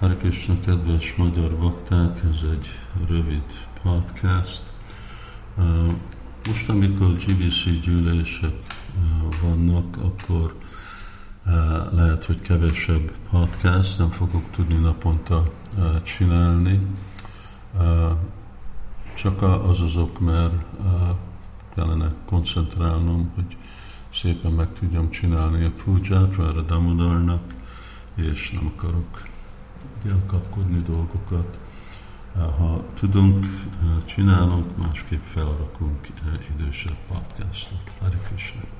Hare kedves magyar vakták, ez egy rövid podcast. Most, amikor GBC gyűlések vannak, akkor lehet, hogy kevesebb podcast, nem fogok tudni naponta csinálni. Csak az azok, mert kellene koncentrálnom, hogy szépen meg tudjam csinálni a púját, a Damodarnak, és nem akarok elkapkodni dolgokat. Ha tudunk, csinálunk, másképp felrakunk idősebb podcastot. Hare.